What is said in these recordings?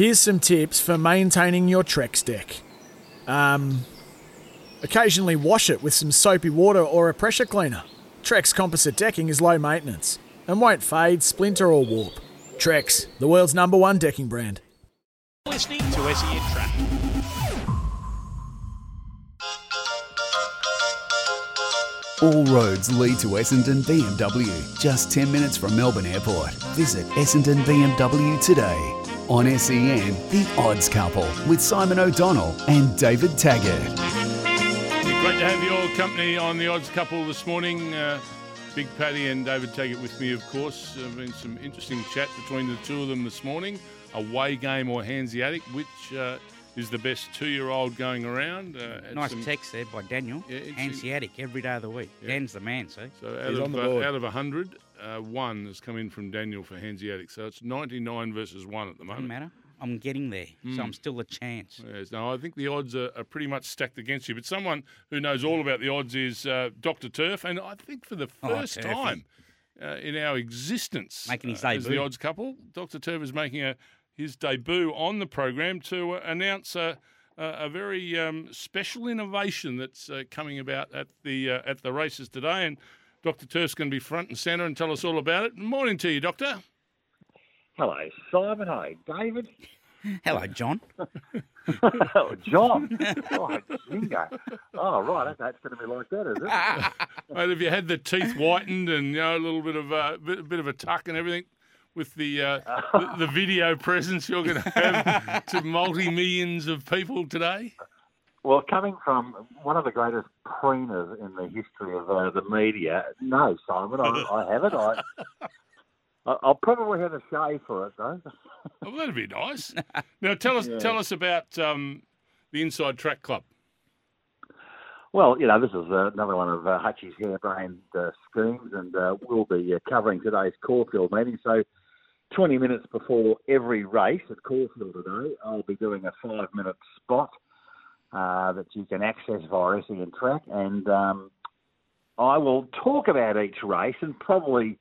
Here's some tips for maintaining your Trex deck. Um, occasionally wash it with some soapy water or a pressure cleaner. Trex composite decking is low maintenance and won't fade, splinter, or warp. Trex, the world's number one decking brand. Listening to SEN Track. All roads lead to Essendon BMW, just 10 minutes from Melbourne Airport. Visit Essendon BMW today. On SEN, The Odds Couple with Simon O'Donnell and David Taggart. Great to have your company on the Odds Couple this morning. Uh, Big Paddy and David Taggart with me, of course. There have been some interesting chat between the two of them this morning. Away game or Hanseatic, which uh, is the best two-year-old going around? Uh, Nice some- text there by Daniel. Yeah, Hanseatic every day of the week. Yeah. Dan's the man, see? So out He's of, on the uh, board. out of 100, uh, one has come in from Daniel for Hanseatic. So it's 99 versus one at the moment. Doesn't moment. matter. I'm getting there, Hmm. so I'm still a chance. Yes, no, I think the odds are, are pretty much stacked against you. But someone who knows all about the odds is uh, Dr. Turf, and I think for the Oh, first Turfy. time uh, in our existence, Making his uh, as the odds couple, Dr. Turf is making a, his debut on the program to uh, announce a, a, a very um, special innovation that's uh, coming about at the uh, at the races today. And Dr. Turf's going to be front and centre and tell us all about it. Morning to you, Doctor. Hello, Simon. Hi, David. Hello, John. oh, John. Oh, Jingo. Oh, right. okay, That's going to be like that, is it? Mate, have you had the teeth whitened and you know a little bit of a bit, bit of a tuck and everything with the uh, the, the video presence you're going to have to multi millions of people today? Well, coming from one of the greatest preeners in the history of uh, the media, no, Simon, I, I haven't. I, I'll probably have a shave for it, though. Oh, that'd be nice. Now tell us tell us about um, the Inside Track Club. Well, you know, this is uh, another one of uh, Hutchie's harebrained uh, schemes, and uh, we'll be uh, covering today's Caulfield meeting. So, 20 minutes before every race at Caulfield today, I'll be doing a five-minute spot uh, that you can access via SEN Track, and um, I will talk about each race and probably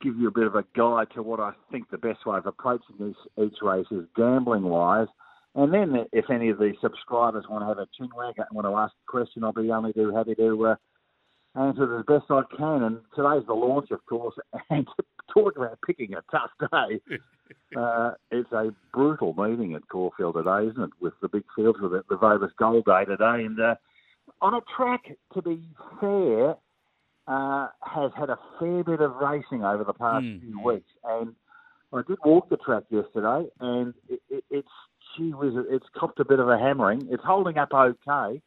give you a bit of a guide to what I think the best way of approaching this, each race is gambling-wise. And then, if any of the subscribers want to have a chin wag and want to ask a question, I'll be only too happy to uh, answer as best I can. And today's the launch, of course. And talk about picking a tough day, uh, it's a brutal meeting at Caulfield today, isn't it? With the big fields with the, the Vobis Gold Day today, and uh, on a track, to be fair, uh, has had a fair bit of racing over the past Mm. few weeks, and I did walk the track yesterday, and it, it, it's gee whiz, it's copped a bit of a hammering. It's holding up okay,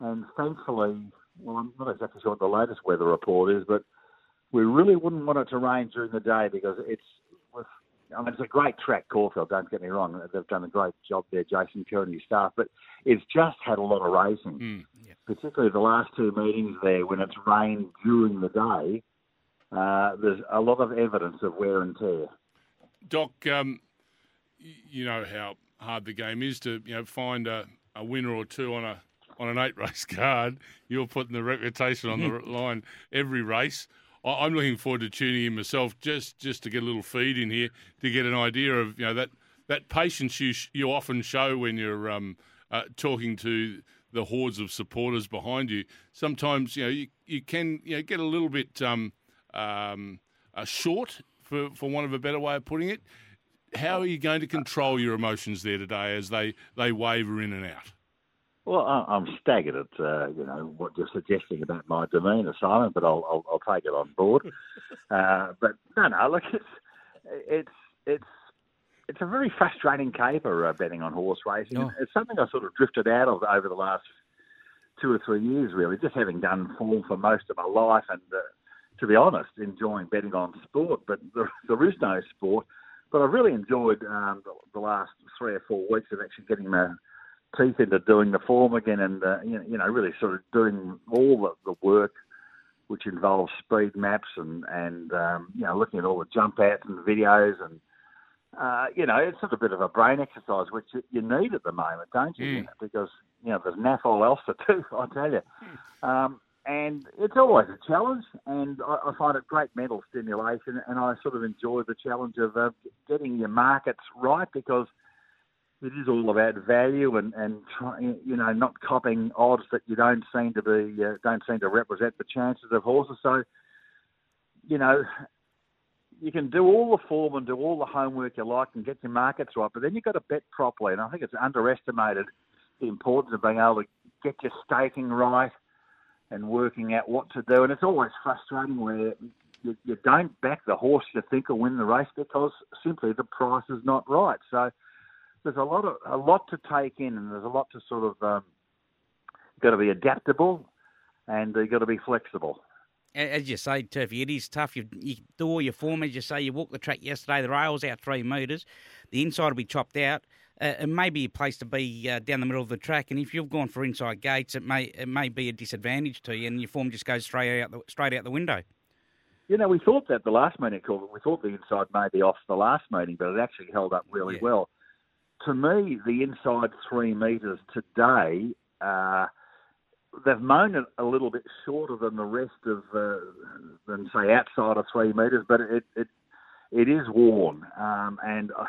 and thankfully, well, I'm not exactly sure what the latest weather report is, but we really wouldn't want it to rain during the day because it's. with- I mean, it's a great track, Caulfield. Don't get me wrong; they've done a great job there, Jason Kerr and his staff. But it's just had a lot of racing Mm. particularly the last two meetings there when it's rained during the day, uh, there's a lot of evidence of wear and tear. Doc, um, you know how hard the game is to you know find a, a winner or two on a on an eight race card. You're putting the reputation on the line every race. I'm looking forward to tuning in myself just just to get a little feed in here to get an idea of you know that that patience you you often show when you're um, uh, talking to the hordes of supporters behind you. Sometimes you know you, you can you know get a little bit um, um, uh, short for for want of a better way of putting it. How are you going to control your emotions there today as they, they waver in and out? Well, I- I'm staggered at uh, you know what you're suggesting about my demeanour, Simon, but I'll, I'll, I'll take it on board. uh, but no, no, look, it's it's it's it's a very frustrating caper uh, betting on horse racing. Oh. It's something I sort of drifted out of over the last two or three years, really, just having done form for most of my life, and uh, to be honest, enjoying betting on sport. But there, there is no sport. But I've really enjoyed um, the, the last three or four weeks of actually getting my teeth into doing the form again, and uh, you, know, you know, really sort of doing all the, the work which involves speed maps and and um, you know looking at all the jump outs and videos and uh, you know it's sort of a bit of a brain exercise which you- you need at the moment, don't you? Mm. Because you know there's naff all else to do, I tell you. Um, and it's always a challenge, and I, I find it great mental stimulation, and I sort of enjoy the challenge of uh, getting your markets right because it is all about value and and try, you know not copying odds that you don't seem to be uh, don't seem to represent the chances of horses. So, you know, you can do all the form and do all the homework you like and get your markets right, but then you've got to bet properly. And I think it's underestimated the importance of being able to get your staking right and working out what to do. And it's always frustrating where you, you don't back the horse you think will win the race because simply the price is not right. So there's a lot of a lot to take in, and there's a lot to sort of um, got to be adaptable, and you've got to be flexible. As you say, Turfy, it is tough. You, you do all your form, as you say. You walk the track yesterday. The rail's out three metres. The inside will be chopped out. Uh, it may be a place to be uh, down the middle of the track, and if you've gone for inside gates, it may it may be a disadvantage to you, and your form just goes straight out the, straight out the window. You know, we thought that the last meeting, we thought the inside may be off the last meeting, but it actually held up really yeah. well. To me, the inside three metres today, uh, they've mown it a little bit shorter than the rest of uh, than say outside of three metres, but it it it is worn. Um, and uh,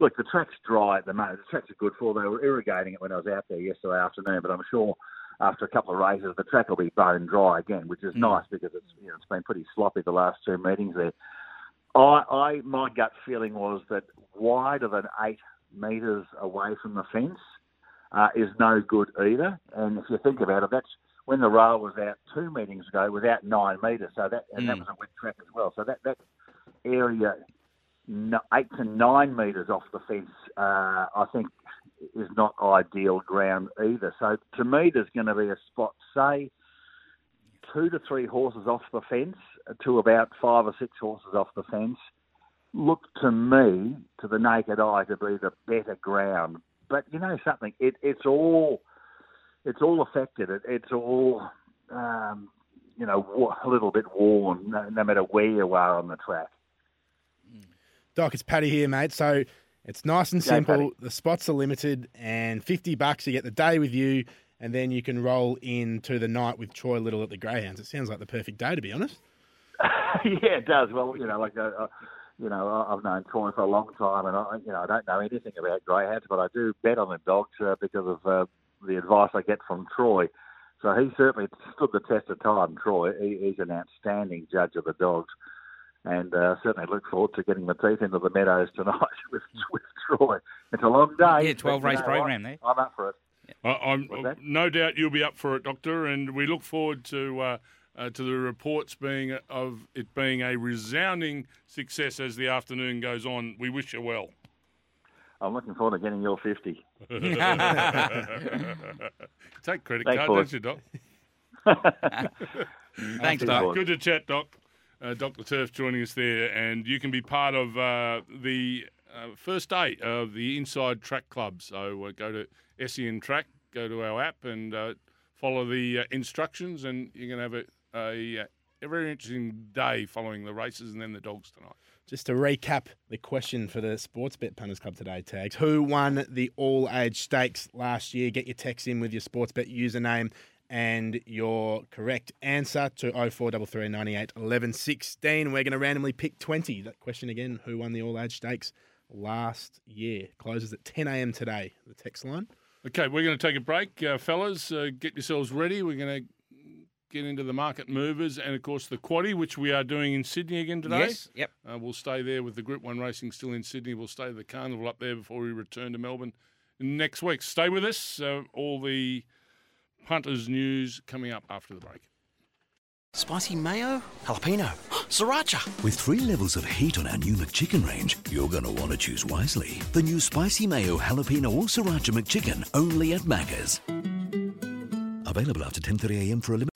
look, the track's dry at the moment. The tracks are good for. They were irrigating it when I was out there yesterday afternoon, but I'm sure after a couple of races the track will be bone dry again, which is mm. nice because it's you know it's been pretty sloppy the last two meetings there. I, I my gut feeling was that wider than eight metres away from the fence uh, is no good either. And if you think about it, that's when the rail was out two meetings ago, it was out nine metres. So that and mm. that was a wet track as well. So that that area eight to nine metres off the fence, uh, I think, is not ideal ground either. So to me, there's going to be a spot, say, two to three horses off the fence to about five or six horses off the fence. Look to me, to the naked eye, to be the better ground. But you know something, it, it's all it's all affected. It, it's all um, you know a little bit worn, no, no matter where you are on the track. Doc, it's Paddy here, mate. So it's nice and simple. the spots are limited, and fifty bucks you get the day with you, and then you can roll into the night with Troy Little at the Greyhounds. It sounds like the perfect day, to be honest. yeah, it does. Well, you know, like uh, uh, you know, I've known Troy for a long time, and I, you know, I don't know anything about greyhounds, but I do bet on the dogs uh, because of uh, the advice I get from Troy. So he certainly stood the test of time. Troy, he, he's an outstanding judge of the dogs and uh, certainly look forward to getting my teeth into the meadows tonight with, with Troy. It's a long day. Yeah, 12 race program there. I'm up for it. I'm no doubt you'll be up for it, Doctor, and we look forward to uh, uh, to the reports being of it being a resounding success as the afternoon goes on. We wish you well. I'm looking forward to getting your 50. Take credit Thanks, card, don't you, Doc? Thanks, Doc. Good to chat, Doc uh, Dr. Turf joining us there, and you can be part of uh, the uh, first day of the Inside Track Club. So uh, go to SEN Track, go to our app, and uh, follow the uh, instructions, and you're going to have a, a, a, very interesting day following the races and then the dogs tonight. Just to recap the question for the Sportsbet Punters Club today, Tags. Who won the all age stakes last year? Get your text in with your Sportsbet username and your correct answer to 0433 98 11 16. We're going to randomly pick 20. That question again who won the All Age Stakes last year? Closes at 10 a.m. today, the text line. Okay, we're going to take a break. Uh, fellas, uh, get yourselves ready. We're going to get into the market movers and, of course, the quaddy, which we are doing in Sydney again today. Yes, yep. Uh, we'll stay there with the Group 1 racing still in Sydney. We'll stay at the carnival up there before we return to Melbourne next week. Stay with us. Uh, all the Punters news coming up after the break. Spicy mayo? Jalapeno? Sriracha? With three levels of heat on our new McChicken range, you're going to want to choose wisely. The new Spicy Mayo, Jalapeno or Sriracha McChicken, only at Macca's. Available after 10.30am for a limit.